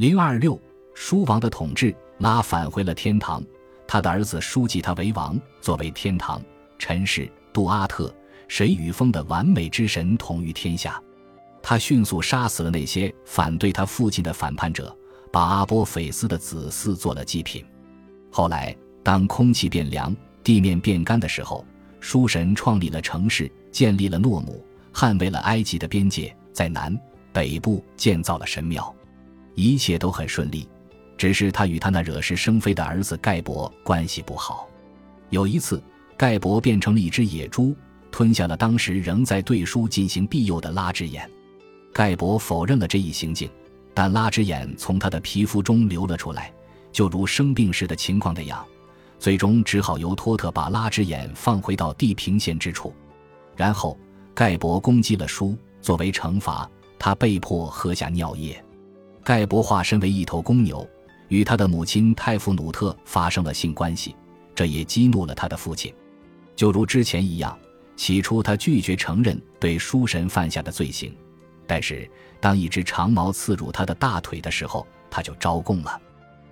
零二六，书王的统治，拉返回了天堂，他的儿子书继他为王，作为天堂、陈氏、杜阿特、谁与风的完美之神，统御天下。他迅速杀死了那些反对他父亲的反叛者，把阿波菲斯的子嗣做了祭品。后来，当空气变凉、地面变干的时候，书神创立了城市，建立了诺姆，捍卫了埃及的边界，在南北部建造了神庙，一切都很顺利。只是他与他那惹是生非的儿子盖博关系不好。有一次，盖博变成了一只野猪，吞下了当时仍在对书进行庇佑的拉之眼。盖博否认了这一行径，但拉之眼从他的皮肤中流了出来，就如生病时的情况那样。最终只好由托特把拉之眼放回到地平线之处，然后盖博攻击了书，作为惩罚，他被迫喝下尿液。盖博化身为一头公牛，与他的母亲泰夫努特发生了性关系，这也激怒了他的父亲。就如之前一样，起初他拒绝承认对书神犯下的罪行，但是当一只长矛刺入他的大腿的时候，他就招供了。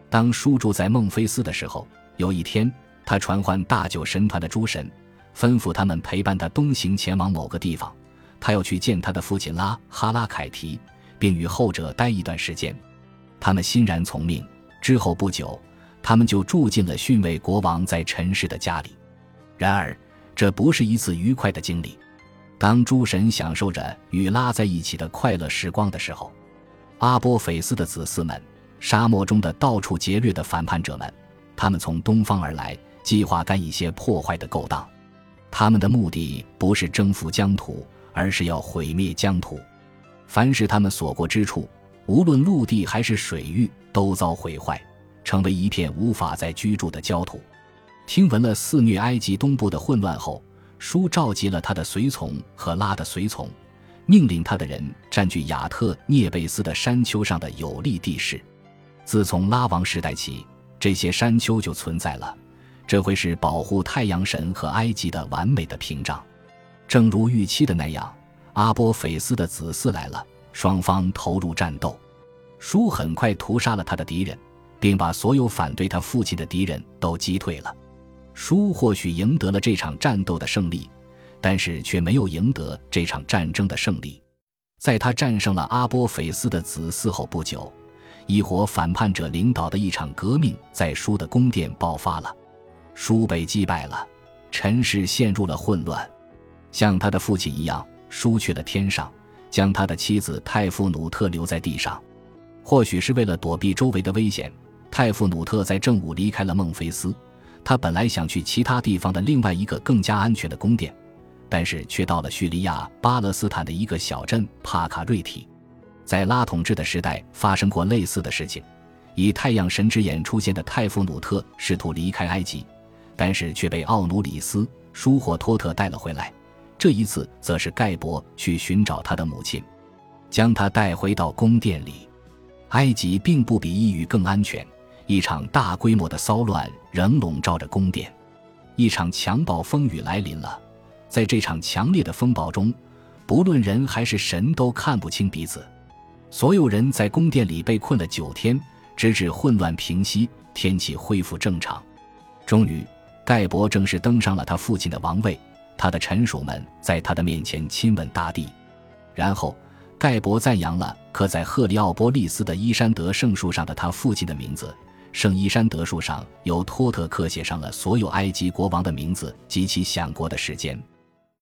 当书住在孟菲斯的时候。有一天，他传唤大酒神团的诸神，吩咐他们陪伴他东行前往某个地方。他要去见他的父亲拉哈拉凯提，并与后者待一段时间。他们欣然从命。之后不久，他们就住进了逊位国王在尘世的家里。然而，这不是一次愉快的经历。当诸神享受着与拉在一起的快乐时光的时候，阿波菲斯的子嗣们，沙漠中的到处劫掠的反叛者们。他们从东方而来，计划干一些破坏的勾当。他们的目的不是征服疆土，而是要毁灭疆土。凡是他们所过之处，无论陆地还是水域，都遭毁坏，成为一片无法再居住的焦土。听闻了肆虐埃及东部的混乱后，叔召集了他的随从和拉的随从，命令他的人占据亚特涅贝斯的山丘上的有利地势。自从拉王时代起。这些山丘就存在了，这会是保护太阳神和埃及的完美的屏障。正如预期的那样，阿波菲斯的子嗣来了，双方投入战斗。叔很快屠杀了他的敌人，并把所有反对他父亲的敌人都击退了。叔或许赢得了这场战斗的胜利，但是却没有赢得这场战争的胜利。在他战胜了阿波菲斯的子嗣后不久。一伙反叛者领导的一场革命在叔的宫殿爆发了，叔被击败了，陈氏陷入了混乱。像他的父亲一样，输去了天上，将他的妻子泰夫努特留在地上。或许是为了躲避周围的危险，泰夫努特在正午离开了孟菲斯。他本来想去其他地方的另外一个更加安全的宫殿，但是却到了叙利亚巴勒斯坦的一个小镇帕卡瑞提。在拉统治的时代发生过类似的事情，以太阳神之眼出现的泰夫努特试图离开埃及，但是却被奥努里斯舒霍托特带了回来。这一次则是盖博去寻找他的母亲，将他带回到宫殿里。埃及并不比异域更安全，一场大规模的骚乱仍笼罩着宫殿。一场强暴风雨来临了，在这场强烈的风暴中，不论人还是神都看不清彼此。所有人在宫殿里被困了九天，直至混乱平息，天气恢复正常。终于，盖博正式登上了他父亲的王位。他的臣属们在他的面前亲吻大地，然后盖博赞扬了刻在赫利奥波利斯的伊山德圣树上的他父亲的名字。圣伊山德树上由托特刻写上了所有埃及国王的名字及其享国的时间。